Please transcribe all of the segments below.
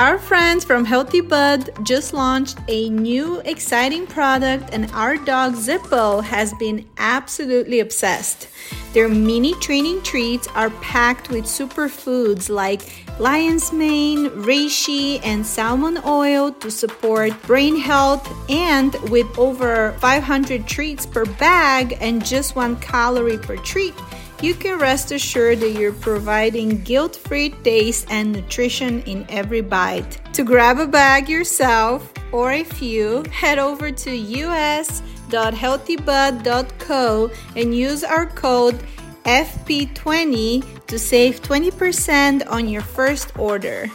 Our friends from Healthy Bud just launched a new exciting product, and our dog Zippo has been absolutely obsessed. Their mini training treats are packed with superfoods like lion's mane, reishi, and salmon oil to support brain health, and with over 500 treats per bag and just one calorie per treat you can rest assured that you're providing guilt free taste and nutrition in every bite. To grab a bag yourself or a few, head over to us.healthybud.co and use our code FP20 to save 20% on your first order.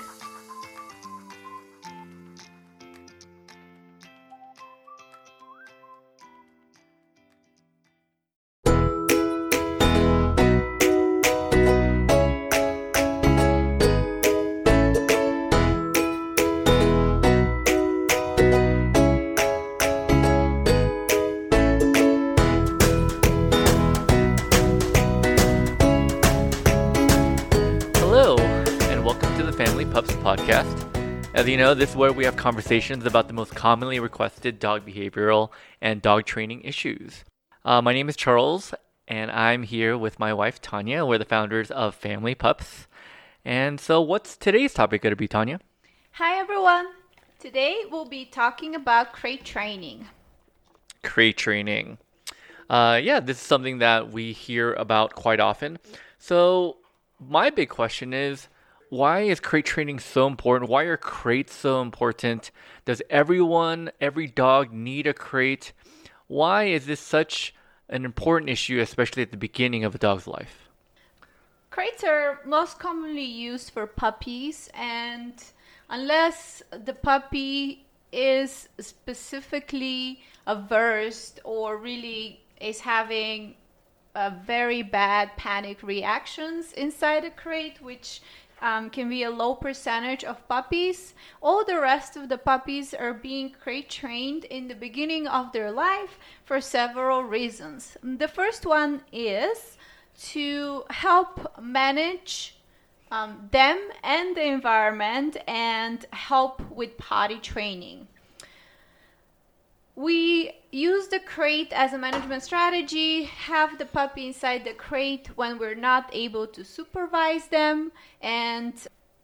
You know, this is where we have conversations about the most commonly requested dog behavioral and dog training issues. Uh, my name is Charles, and I'm here with my wife Tanya. We're the founders of Family Pups. And so, what's today's topic going to be, Tanya? Hi, everyone. Today we'll be talking about crate training. Crate training. Uh, yeah, this is something that we hear about quite often. So, my big question is why is crate training so important? Why are crates so important? Does everyone, every dog need a crate? Why is this such an important issue, especially at the beginning of a dog's life? Crates are most commonly used for puppies, and unless the puppy is specifically averse or really is having a very bad panic reactions inside a crate, which um, can be a low percentage of puppies. All the rest of the puppies are being crate trained in the beginning of their life for several reasons. The first one is to help manage um, them and the environment and help with potty training. We use the crate as a management strategy, have the puppy inside the crate when we're not able to supervise them, and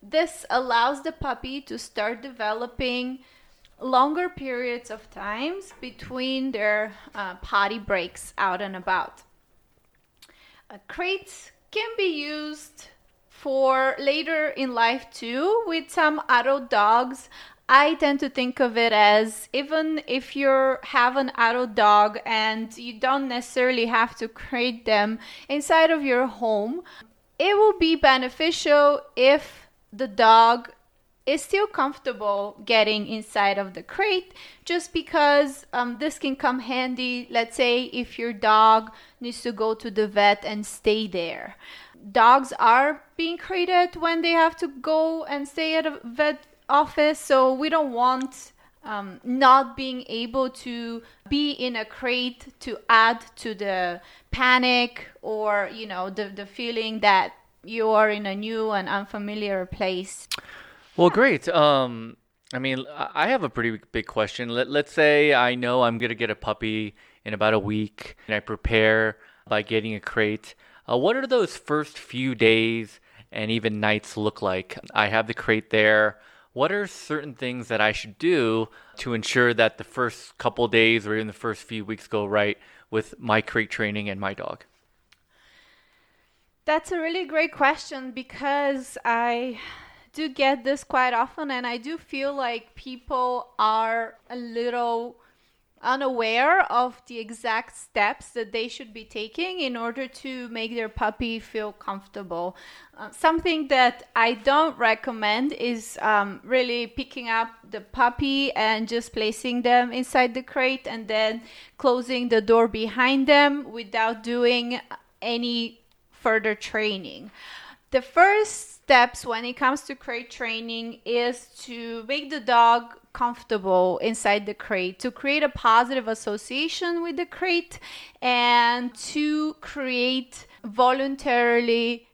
this allows the puppy to start developing longer periods of times between their uh, potty breaks out and about. Uh, crates can be used for later in life too with some adult dogs I tend to think of it as even if you have an adult dog and you don't necessarily have to crate them inside of your home, it will be beneficial if the dog is still comfortable getting inside of the crate just because um, this can come handy let's say if your dog needs to go to the vet and stay there. Dogs are being crated when they have to go and stay at a vet office, so we don't want um, not being able to be in a crate to add to the panic or you know the the feeling that you are in a new and unfamiliar place. Well, great. Um, I mean, I have a pretty big question. Let, let's say I know I'm gonna get a puppy in about a week, and I prepare by getting a crate. Uh, what are those first few days and even nights look like? I have the crate there what are certain things that I should do to ensure that the first couple days or even the first few weeks go right with my crate training and my dog? That's a really great question because I do get this quite often and I do feel like people are a little unaware of the exact steps that they should be taking in order to make their puppy feel comfortable. Uh, something that I don't recommend is um, really picking up the puppy and just placing them inside the crate and then closing the door behind them without doing any further training. The first steps when it comes to crate training is to make the dog comfortable inside the crate, to create a positive association with the crate, and to create voluntarily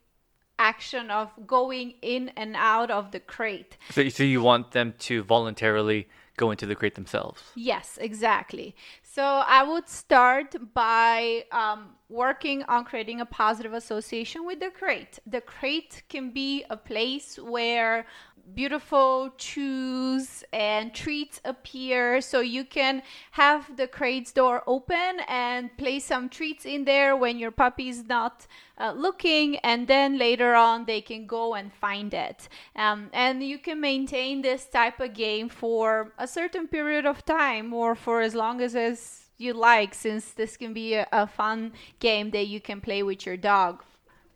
action of going in and out of the crate. So, so you want them to voluntarily go into the crate themselves? Yes, exactly. So I would start by um, working on creating a positive association with the crate. The crate can be a place where beautiful chews and treats appear. So you can have the crate's door open and place some treats in there when your puppy is not uh, looking and then later on they can go and find it. Um, and you can maintain this type of game for a certain period of time or for as long as, as you like since this can be a, a fun game that you can play with your dog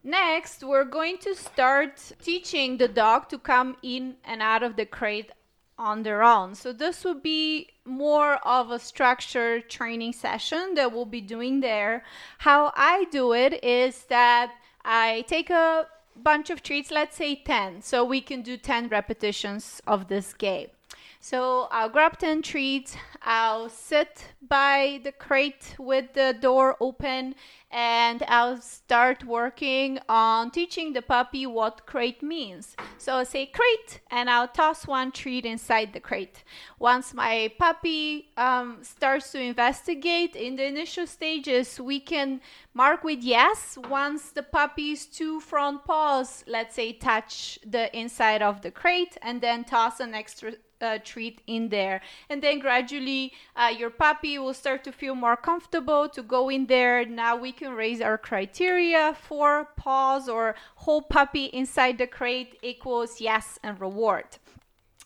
Next, we're going to start teaching the dog to come in and out of the crate on their own. So this will be more of a structured training session that we'll be doing there. How I do it is that I take a bunch of treats, let's say 10. So we can do 10 repetitions of this game. So I'll grab 10 treats, I'll sit by the crate with the door open, and I'll start working on teaching the puppy what crate means. So I'll say crate, and I'll toss one treat inside the crate. Once my puppy um, starts to investigate in the initial stages, we can mark with yes once the puppy's two front paws, let's say, touch the inside of the crate, and then toss an extra uh, treat in there. And then gradually, uh, your puppy will start to feel more comfortable to go in there. Now we can raise our criteria for paws or whole puppy inside the crate equals yes and reward.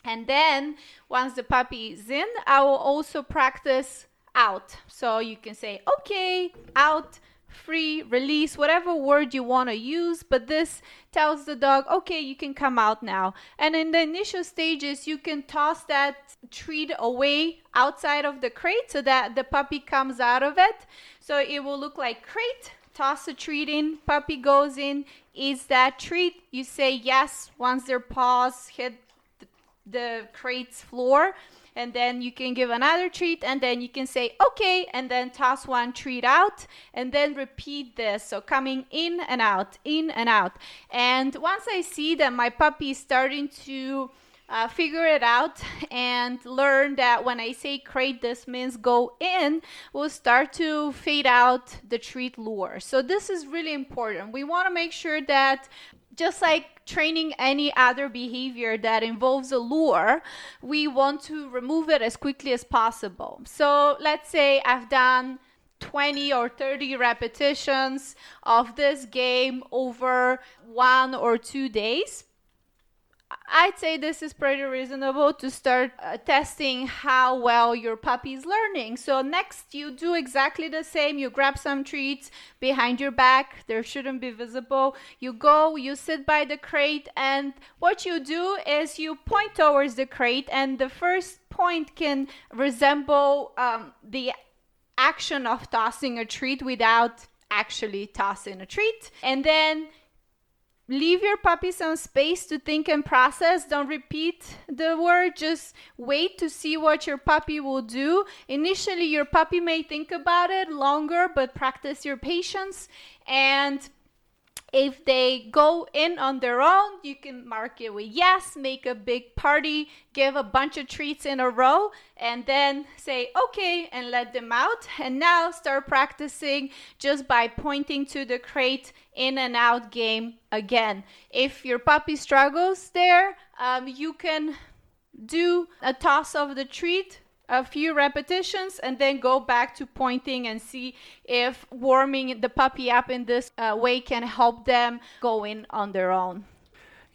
And then once the puppy is in, I will also practice out. So you can say, okay, out free, release, whatever word you want to use, but this tells the dog, okay, you can come out now. And in the initial stages, you can toss that treat away outside of the crate so that the puppy comes out of it. So it will look like crate, toss a treat in, puppy goes in, is that treat. You say yes once their paws hit the, the crate's floor and then you can give another treat and then you can say okay and then toss one treat out and then repeat this so coming in and out in and out and once i see that my puppy is starting to uh, figure it out and learn that when I say crate, this means go in, we'll start to fade out the treat lure. So, this is really important. We want to make sure that just like training any other behavior that involves a lure, we want to remove it as quickly as possible. So let's say I've done 20 or 30 repetitions of this game over one or two days. I'd say this is pretty reasonable to start uh, testing how well your puppy is learning. So, next, you do exactly the same. You grab some treats behind your back, they shouldn't be visible. You go, you sit by the crate, and what you do is you point towards the crate, and the first point can resemble um, the action of tossing a treat without actually tossing a treat. And then leave your puppy some space to think and process. Don't repeat the word. Just wait to see what your puppy will do. Initially, your puppy may think about it longer, but practice your patience. And if they go in on their own, you can mark it with yes, make a big party, give a bunch of treats in a row, and then say okay and let them out. And now start practicing just by pointing to the crate in and out game again. If your puppy struggles there, um, you can do a toss of the treat a few repetitions and then go back to pointing and see if warming the puppy up in this uh, way can help them go in on their own.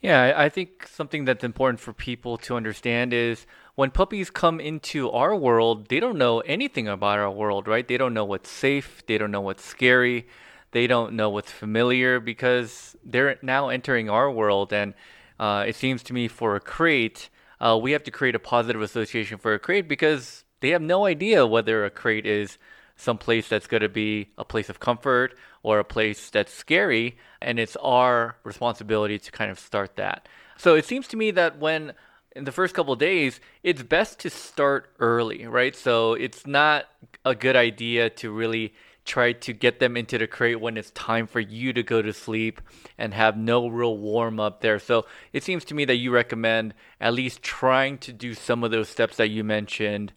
Yeah, I think something that's important for people to understand is when puppies come into our world, they don't know anything about our world, right? They don't know what's safe, they don't know what's scary, they don't know what's familiar because they're now entering our world. And uh, it seems to me for a crate, uh, we have to create a positive association for a crate because they have no idea whether a crate is some place that's going to be a place of comfort or a place that's scary. And it's our responsibility to kind of start that. So it seems to me that when in the first couple days, it's best to start early, right? So it's not a good idea to really try to get them into the crate when it's time for you to go to sleep and have no real warm up there. So it seems to me that you recommend at least trying to do some of those steps that you mentioned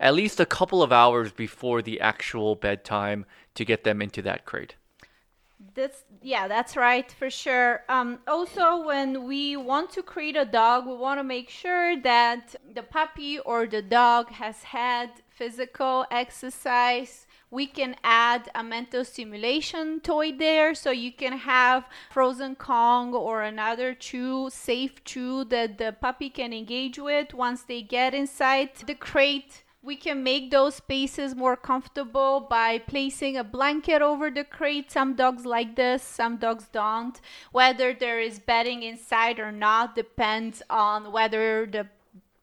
at least a couple of hours before the actual bedtime to get them into that crate. That's yeah, that's right for sure. Um, also, when we want to create a dog, we want to make sure that the puppy or the dog has had physical exercise. We can add a mental stimulation toy there, so you can have frozen Kong or another chew, safe chew that the puppy can engage with once they get inside the crate we can make those spaces more comfortable by placing a blanket over the crate. Some dogs like this, some dogs don't. Whether there is bedding inside or not depends on whether the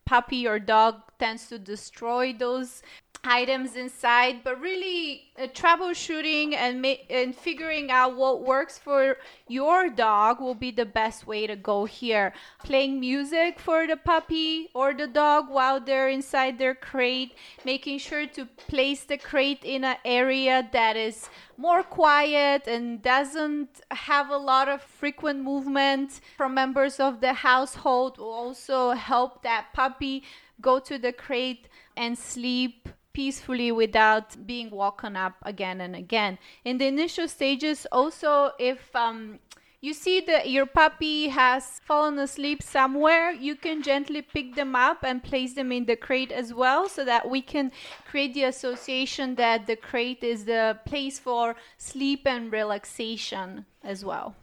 puppy or dog tends to destroy those items inside, but really uh, troubleshooting and ma- and figuring out what works for your dog will be the best way to go here. Playing music for the puppy or the dog while they're inside their crate, making sure to place the crate in an area that is more quiet and doesn't have a lot of frequent movement from members of the household will also help that puppy go to the crate and sleep peacefully without being woken up again and again. In the initial stages, also, if um, you see that your puppy has fallen asleep somewhere, you can gently pick them up and place them in the crate as well so that we can create the association that the crate is the place for sleep and relaxation as well.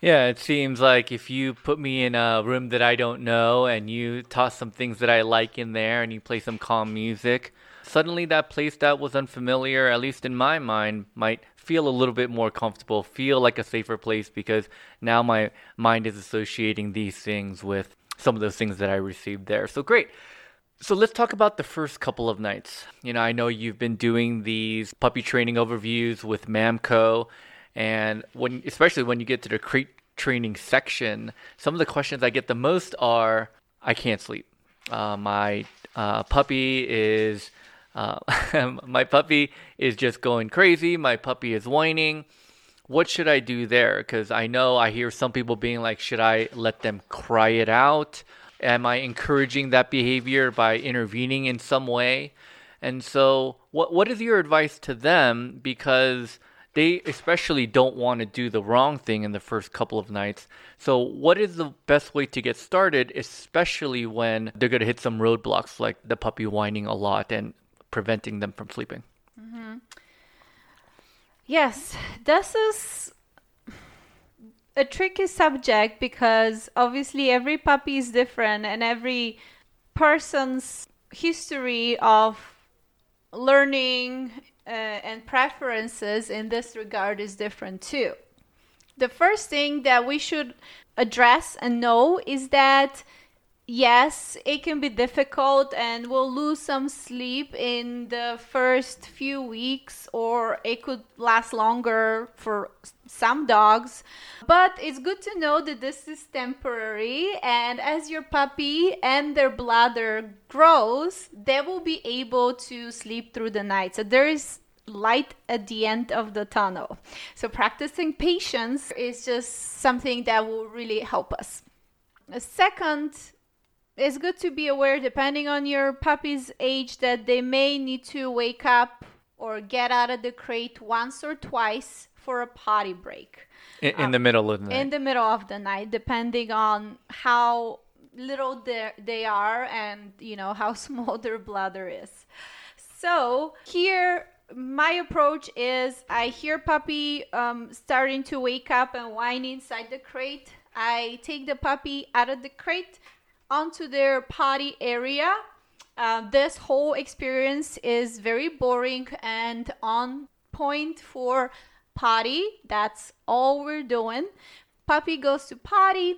Yeah, it seems like if you put me in a room that I don't know and you toss some things that I like in there and you play some calm music, suddenly that place that was unfamiliar, at least in my mind, might feel a little bit more comfortable, feel like a safer place because now my mind is associating these things with some of those things that I received there. So great. So let's talk about the first couple of nights. You know, I know you've been doing these puppy training overviews with Mamco, and when especially when you get to the crate training section, some of the questions I get the most are, "I can't sleep. Uh, my uh, puppy is uh, my puppy is just going crazy. My puppy is whining. What should I do there? Because I know I hear some people being like, should I let them cry it out? Am I encouraging that behavior by intervening in some way? And so, what what is your advice to them? Because they especially don't want to do the wrong thing in the first couple of nights. So, what is the best way to get started, especially when they're going to hit some roadblocks like the puppy whining a lot and preventing them from sleeping. Mm-hmm. Yes, this is a tricky subject because obviously every puppy is different and every person's history of learning uh, and preferences in this regard is different too. The first thing that we should address and know is that yes, it can be difficult and we'll lose some sleep in the first few weeks, or it could last longer for some dogs. But it's good to know that this is temporary, and as your puppy and their bladder grows, they will be able to sleep through the night. So there is light at the end of the tunnel. So practicing patience is just something that will really help us. A second it's good to be aware, depending on your puppy's age, that they may need to wake up or get out of the crate once or twice for a potty break. In, in um, the middle of the night. In the middle of the night, depending on how little they are and you know how small their bladder is. So here my approach is I hear puppy um, starting to wake up and whine inside the crate. I take the puppy out of the crate, onto their potty area. Uh, this whole experience is very boring and on point for potty. That's all we're doing. Puppy goes to potty,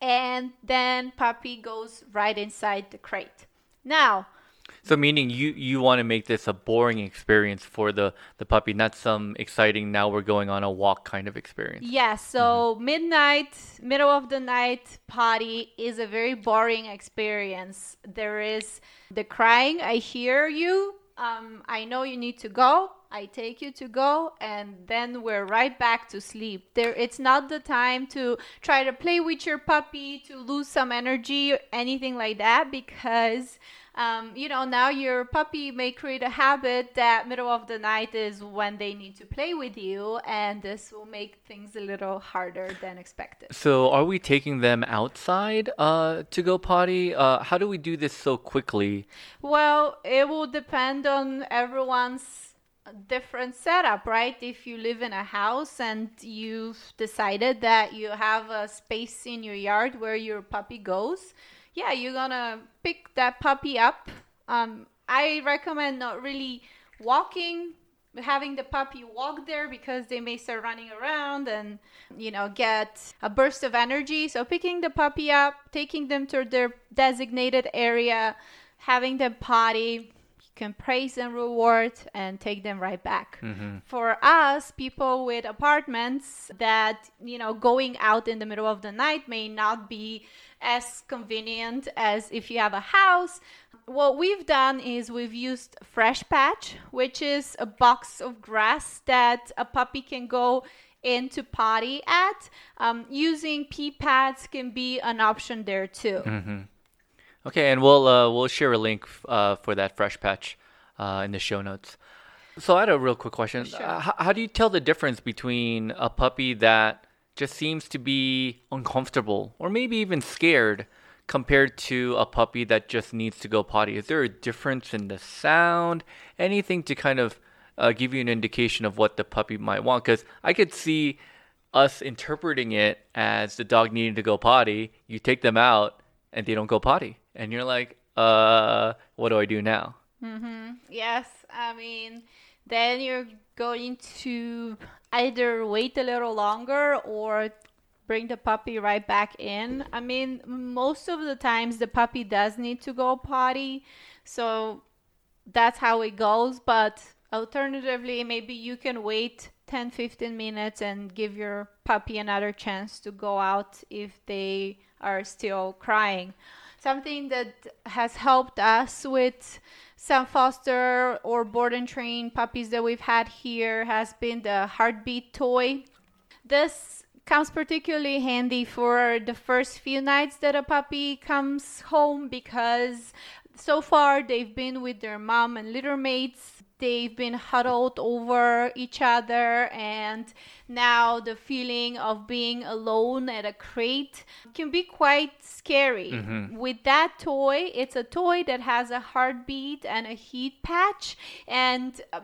and then puppy goes right inside the crate. Now, so meaning you you want to make this a boring experience for the the puppy, not some exciting now we're going on a walk kind of experience. Yes. Yeah, so mm-hmm. midnight, middle of the night potty is a very boring experience. There is the crying. I hear you. Um, I know you need to go. I take you to go, and then we're right back to sleep. There, it's not the time to try to play with your puppy to lose some energy or anything like that because um, you know, now your puppy may create a habit that middle of the night is when they need to play with you, and this will make things a little harder than expected. So, are we taking them outside uh, to go potty? Uh, how do we do this so quickly? Well, it will depend on everyone's different setup, right? If you live in a house and you've decided that you have a space in your yard where your puppy goes, yeah, you're gonna pick that puppy up. Um, I recommend not really walking, having the puppy walk there because they may start running around and you know get a burst of energy. So picking the puppy up, taking them to their designated area, having them potty, you can praise and reward and take them right back. Mm-hmm. For us, people with apartments that, you know, going out in the middle of the night may not be as convenient as if you have a house. What we've done is we've used Fresh Patch, which is a box of grass that a puppy can go into potty at. Um, using pee pads can be an option there too. Mm-hmm. Okay, and we'll uh, we'll share a link uh, for that fresh patch uh, in the show notes. So I had a real quick question. Sure. How, how do you tell the difference between a puppy that just seems to be uncomfortable or maybe even scared compared to a puppy that just needs to go potty? Is there a difference in the sound? Anything to kind of uh, give you an indication of what the puppy might want? Because I could see us interpreting it as the dog needing to go potty. You take them out and they don't go potty, and you're like, uh, what do I do now? Mm-hmm. Yes, I mean, then you're going to either wait a little longer or bring the puppy right back in. I mean, most of the times the puppy does need to go potty, so that's how it goes. But alternatively, maybe you can wait 10 15 minutes and give your puppy another chance to go out if they are still crying. Something that has helped us with some foster or board and train puppies that we've had here has been the heartbeat toy. This comes particularly handy for the first few nights that a puppy comes home because so far they've been with their mom and litter mates they've been huddled over each other and now the feeling of being alone at a crate can be quite scary Mhm. with that toy it's a toy that has a heartbeat and a heat patch and um,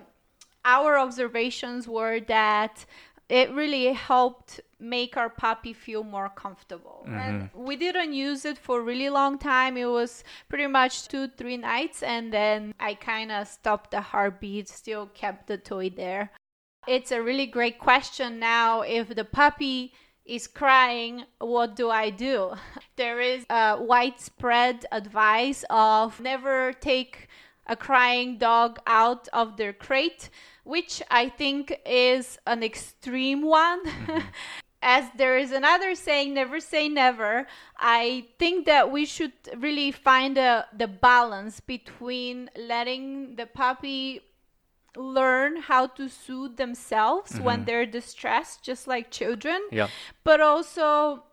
our observations were that it really helped make our puppy feel more comfortable. And mm-hmm. we didn't use it for a really long time. It was pretty much two, three nights, and then I kind of stopped the heartbeat, still kept the toy there. It's a really great question now. If the puppy is crying, what do I do? There is a widespread advice of never take a crying dog out of their crate, which I think is an extreme one. Mm-hmm. As there is another saying, never say never. I think that we should really find a, the balance between letting the puppy learn how to soothe themselves mm-hmm. when they're distressed, just like children Yeah. but also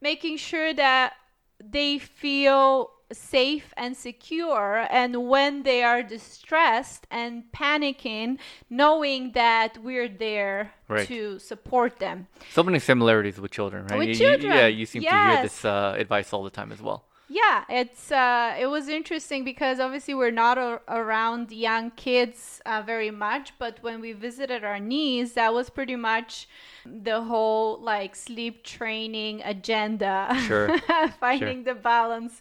making sure that they feel safe and secure and when they are distressed and panicking knowing that we're there Right. to support them So many similarities with children, right? With You- children, yeah, you seem to hear this uh, advice all the time as well. Yeah it's uh it was interesting because obviously we're not a- around young kids uh, very much but when we visited our niece that was pretty much the whole like sleep training agenda Sure. finding the balance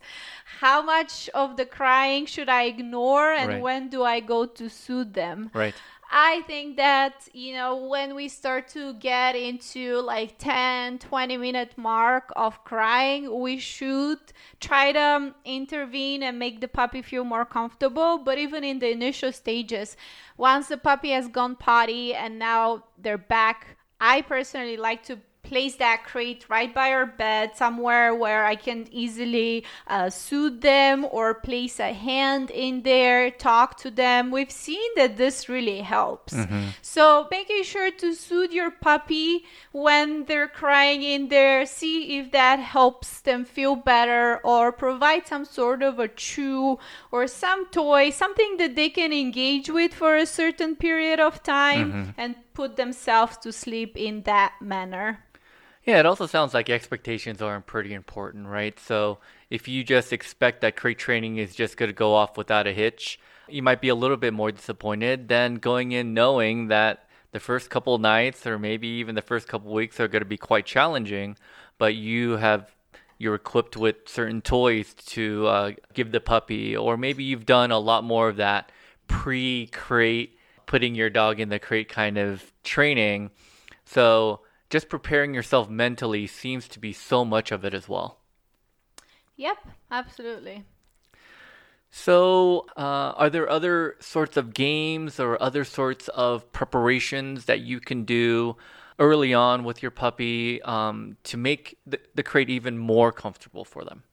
how much of the crying should i ignore and Right. when do i go to soothe them Right. I think that, you know, when we start to get into like 10, 20 minute mark of crying, we should try to um, intervene and make the puppy feel more comfortable. But even in the initial stages, once the puppy has gone potty and now they're back, I personally like to place that crate right by our bed, somewhere where I can easily uh, soothe them or place a hand in there, talk to them. We've seen that this really helps. Mm-hmm. So, making sure to soothe your puppy when they're crying in there, see if that helps them feel better, or provide some sort of a chew or some toy, something that they can engage with for a certain period of time mm-hmm. and put themselves to sleep in that manner. Yeah, it also sounds like expectations are pretty important, right? So if you just expect that crate training is just going to go off without a hitch, you might be a little bit more disappointed than going in knowing that the first couple nights or maybe even the first couple weeks are going to be quite challenging, but you have you're equipped with certain toys to uh, give the puppy, or maybe you've done a lot more of that pre-crate, putting your dog in the crate kind of training. So just preparing yourself mentally seems to be so much of it as well. Yep, absolutely. So, uh, are there other sorts of games or other sorts of preparations that you can do early on with your puppy um, to make the, the crate even more comfortable for them?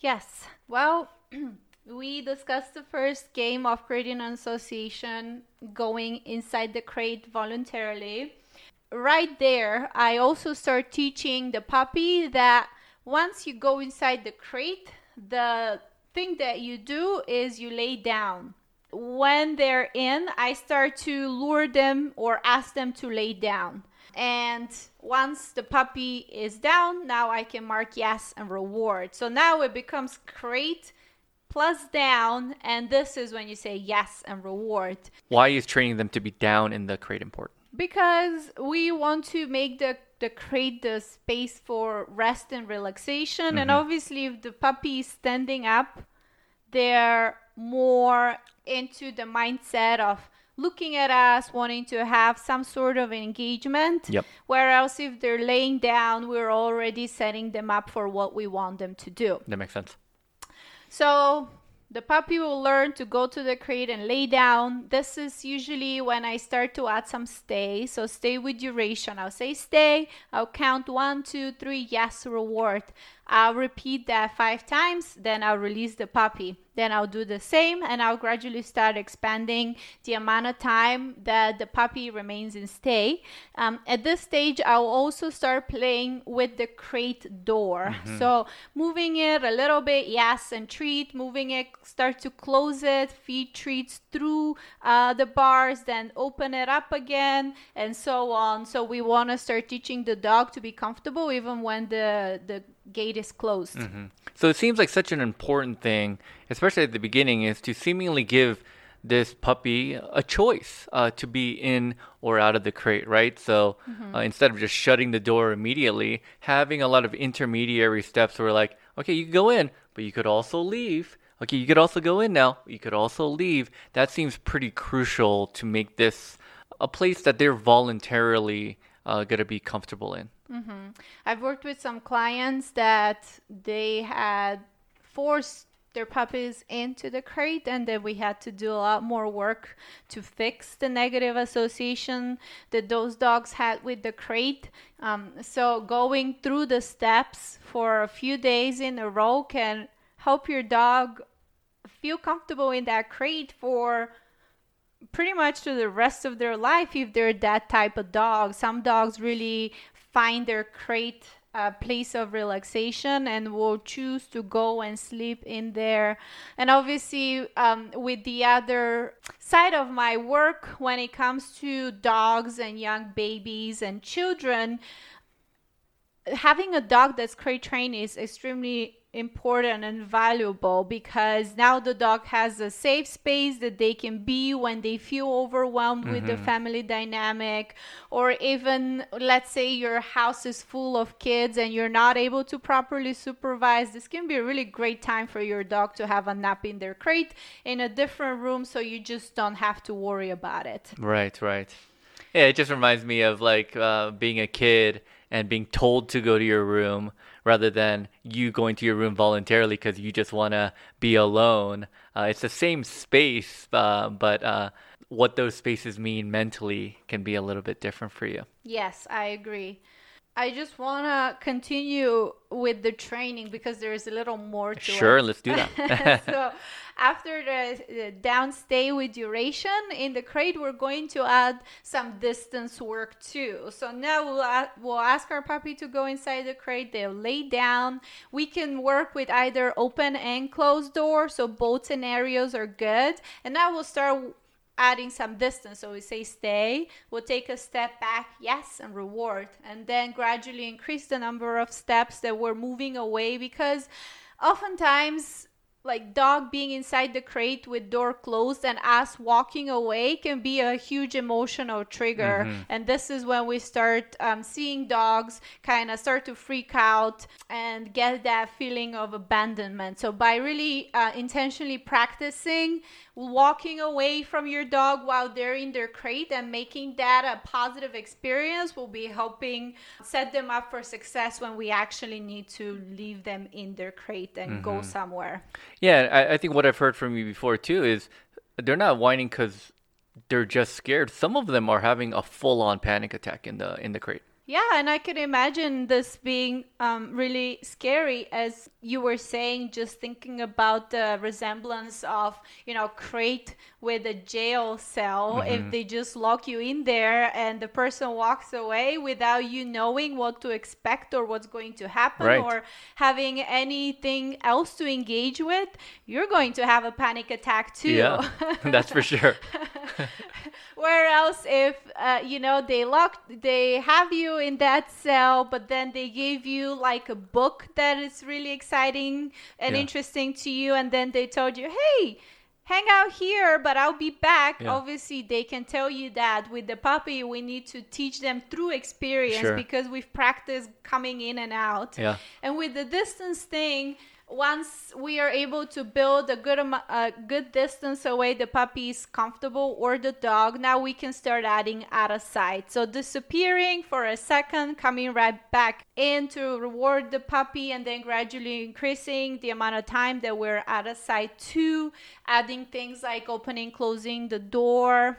Yes. Well, we discussed the first game of creating an association going inside the crate voluntarily right there, I also start teaching the puppy that once you go inside the crate, the thing that you do is you lay down. When they're in, I start to lure them or ask them to lay down. And once the puppy is down, now I can mark yes and reward. So now it becomes crate plus down, and this is when you say yes and reward. Why is training them to be down in the crate important? Because we want to make the the create the space for rest and relaxation mm-hmm. and obviously if the puppy is standing up they're more into the mindset of looking at us wanting to have some sort of engagement yep. whereas if they're laying down we're already setting them up for what we want them to do that makes sense so the puppy will learn to go to the crate and lay down. This is usually when I start to add some stay. So stay with duration. I'll say stay. I'll count one, two, three. Yes, reward. I'll repeat that five times. Then I'll release the puppy. Then I'll do the same and I'll gradually start expanding the amount of time that the puppy remains in stay. Um, at this stage, I'll also start playing with the crate door. Mm-hmm. So moving it a little bit, yes, and treat, moving it, start to close it, feed treats through uh, the bars, then open it up again, and so on. So we want to start teaching the dog to be comfortable even when the, the gate is closed. Mm-hmm. So it seems like such an important thing, especially at the beginning, is to seemingly give this puppy a choice uh, to be in or out of the crate, right? So mm-hmm. uh, instead of just shutting the door immediately, having a lot of intermediary steps where, like, okay, you can go in, but you could also leave. Okay, you could also go in now. You could also leave. That seems pretty crucial to make this a place that they're voluntarily uh, going to be comfortable in. Mm-hmm. I've worked with some clients that they had forced their puppies into the crate and then we had to do a lot more work to fix the negative association that those dogs had with the crate um, so going through the steps for a few days in a row can help your dog feel comfortable in that crate for pretty much to the rest of their life if they're that type of dog. Some dogs really find their crate a place of relaxation and will choose to go and sleep in there. And obviously, um, with the other side of my work, when it comes to dogs and young babies and children, having a dog that's crate trained is extremely important and valuable because now the dog has a safe space that they can be when they feel overwhelmed mm-hmm. with the mm-hmm. family dynamic or even let's say your house is full of kids and you're not able to properly supervise this can be a really great time for your dog to have a nap in their crate in a different room so you just don't have to worry about it right right yeah it just reminds me of like uh, being a kid and being told to go to your room rather than you going to your room voluntarily because you just want to be alone. Uh, it's the same space, uh, but uh, what those spaces mean mentally can be a little bit different for you. Yes, I agree. I just want to continue with the training because there is a little more to Sure, it. let's do that. so after the, the downstay with duration in the crate, we're going to add some distance work too. So now we'll, a- we'll ask our puppy to go inside the crate. They'll lay down. We can work with either open and closed door. So both scenarios are good. And now we'll start adding some distance. So we say stay, we'll take a step back, yes, and reward. And then gradually increase the number of steps that we're moving away because oftentimes like dog being inside the crate with door closed and us walking away can be a huge emotional trigger and this is when we start um, seeing dogs kind of start to freak out and get that feeling of abandonment so by really uh, intentionally practicing walking away from your dog while they're in their crate and making that a positive experience will be helping set them up for success when we actually need to leave them in their crate and go mm-hmm. somewhere Yeah, I, I think what I've heard from you before too is they're not whining because they're just scared. Some of them are having a full-on panic attack in the in the crate. Yeah, and I could imagine this being um, really scary, as you were saying, just thinking about the resemblance of, you know, crate with a jail cell. If they just lock you in there and the person walks away without you knowing what to expect or what's going to happen Right. or having anything else to engage with, you're going to have a panic attack too. Yeah, that's for sure. Where else, if uh, you know they lock, they have you in that cell, but then they give you like a book that is really exciting and Yeah. interesting to you, and then they told you, "Hey, hang out here, but I'll be back." Yeah. Obviously, they can tell you that. With the puppy, we need to teach them through experience Sure. because we've practiced coming in and out. Yeah. And with the distance thing, once we are able to build a good a good distance away the puppy is comfortable or the dog, now we can start adding out of sight. So disappearing for a second, coming right back in to reward the puppy, and then gradually increasing the amount of time that we're out of sight to adding things like opening, closing the door,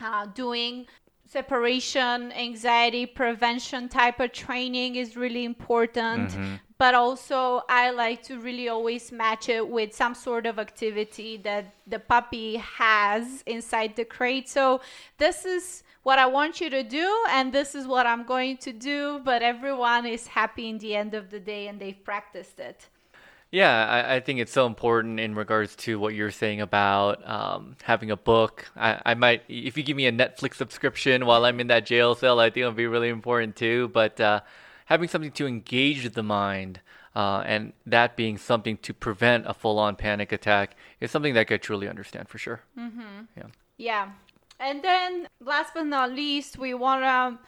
uh, doing separation anxiety prevention type of training is really important but also i like to really always match it with some sort of activity that the puppy has inside the crate so this is what i want you to do and this is what i'm going to do but everyone is happy in the end of the day and they've practiced it Yeah, I, I think it's so important in regards to what you're saying about um, having a book. I, I might, if you give me a Netflix subscription while I'm in that jail cell, I think it'll be really important too. But uh, having something to engage the mind uh, and that being something to prevent a full on panic attack is something that I truly understand for sure. Yeah. Yeah. And then last but not least, we want to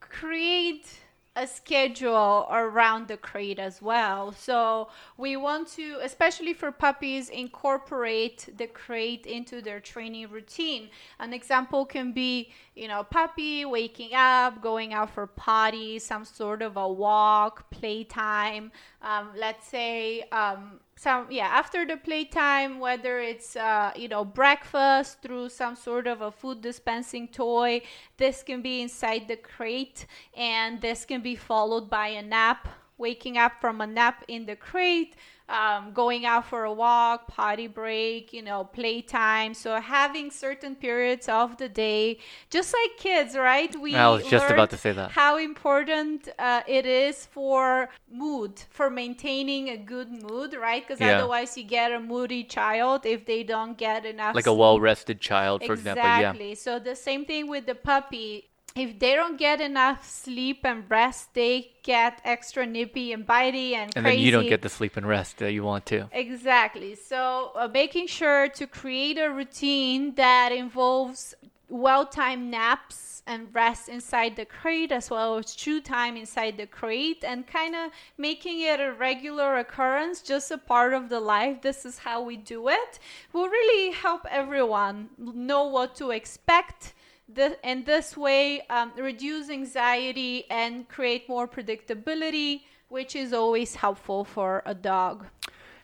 create a schedule around the crate as well. So we want to, especially for puppies, incorporate the crate into their training routine. An example can be, you know, puppy waking up, going out for potty, some sort of a walk, playtime. Um, let's say um, some yeah after the playtime whether it's uh, you know breakfast through some sort of a food dispensing toy this can be inside the crate and this can be followed by a nap waking up from a nap in the crate um, going out for a walk potty break you know playtime so having certain periods of the day just like kids right we I was just about to say that. how important uh, it is for mood for maintaining a good mood right because Yeah. otherwise you get a moody child if they don't get enough Like a well rested child, for example. Yeah. exactly so the same thing with the puppy if they don't get enough sleep and rest they get extra nippy and bitey and And crazy then you don't get the sleep and rest that you want to. Exactly. So, uh, making sure to create a routine that involves well timed naps and rest inside the crate as well as chew time inside the crate and kind of making it a regular occurrence, just a part of the life. This is how we do it. Will really help everyone know what to expect. The, in this way, um, reduce anxiety and create more predictability, which is always helpful for a dog.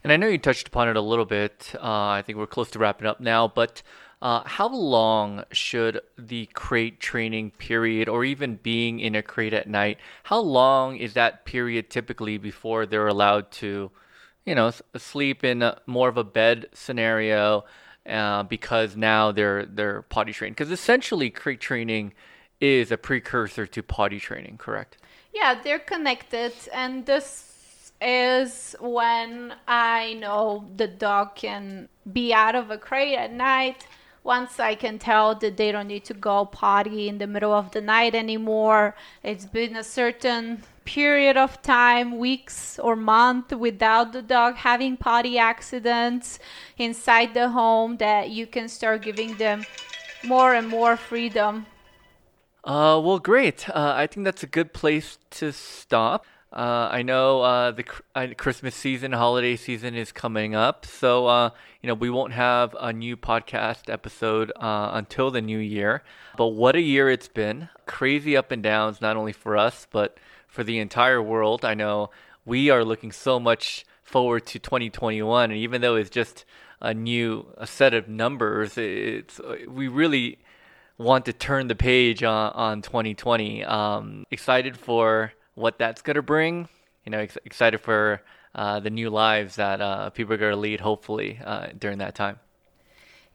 And I know you touched upon it a little bit. Uh, I think we're close to wrapping up now, but uh, how long should the crate training period, or even being in a crate at night, how long is that period typically before they're allowed to, you know, sleep in a, more of a bed scenario? Uh, because now they're they're potty trained. Because essentially, crate training is a precursor to potty training, correct? Yeah, they're connected, and this is when I know the dog can be out of a crate at night once I can tell that they don't need to go potty in the middle of the night anymore, it's been a certain period of time, weeks or month, without the dog having potty accidents inside the home, that you can start giving them more and more freedom. Uh, well, great. Uh, I think that's a good place to stop. Uh, I know uh, the uh, Christmas season, holiday season is coming up, so uh, you know we won't have a new podcast episode uh, until the new year. But what a year it's been! Crazy up and downs, not only for us but for the entire world. I know we are looking so much forward to 2021, and even though it's just a new a set of numbers, it's we really want to turn the page on, on 2020. Um, excited for what that's going to bring. You know, ex- excited for uh, the new lives that uh, people are going to lead, hopefully, uh, during that time.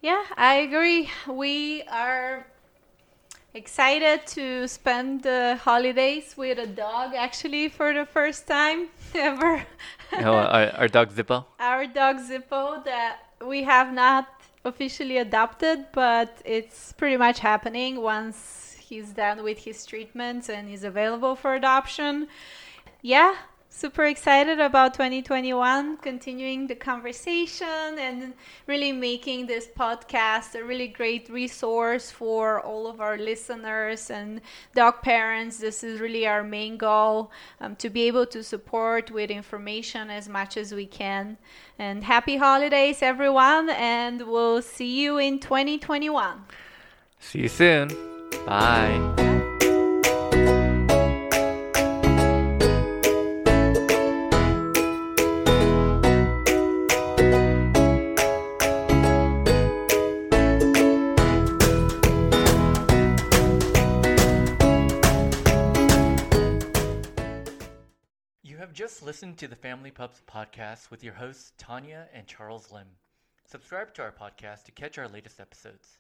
Yeah, I agree. We are excited to spend the holidays with a dog, actually, for the first time ever. oh, our, our dog Zippo? Our dog Zippo that we have not officially adopted, but it's pretty much happening once he's done with his treatments and is available for adoption. Yeah, super excited about 2021 continuing the conversation and really making this podcast a really great resource for all of our listeners and dog parents. This is really our main goal um, to be able to support with information as much as we can. And happy holidays everyone and we'll see you in 2021 see you soon. Bye. Listened to the Family Pups podcast with your hosts, Tanya and Charles Lim. Subscribe to our podcast to catch our latest episodes.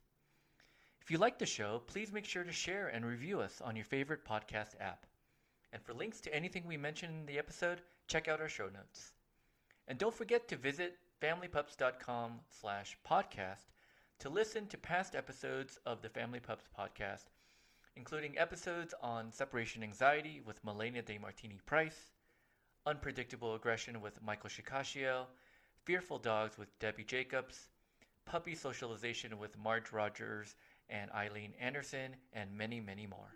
If you like the show, please make sure to share and review us on your favorite podcast app. And for links to anything we mentioned in the episode, check out our show notes. And don't forget to visit familypups.com slash podcast to listen to past episodes of the Family Pups podcast, including episodes on separation anxiety with Malena DeMartini-Price, unpredictable aggression with Michael Shikashio, fearful dogs with Debbie Jacobs, puppy socialization with Marge Rogers, and Eileen Anderson, and many, many more.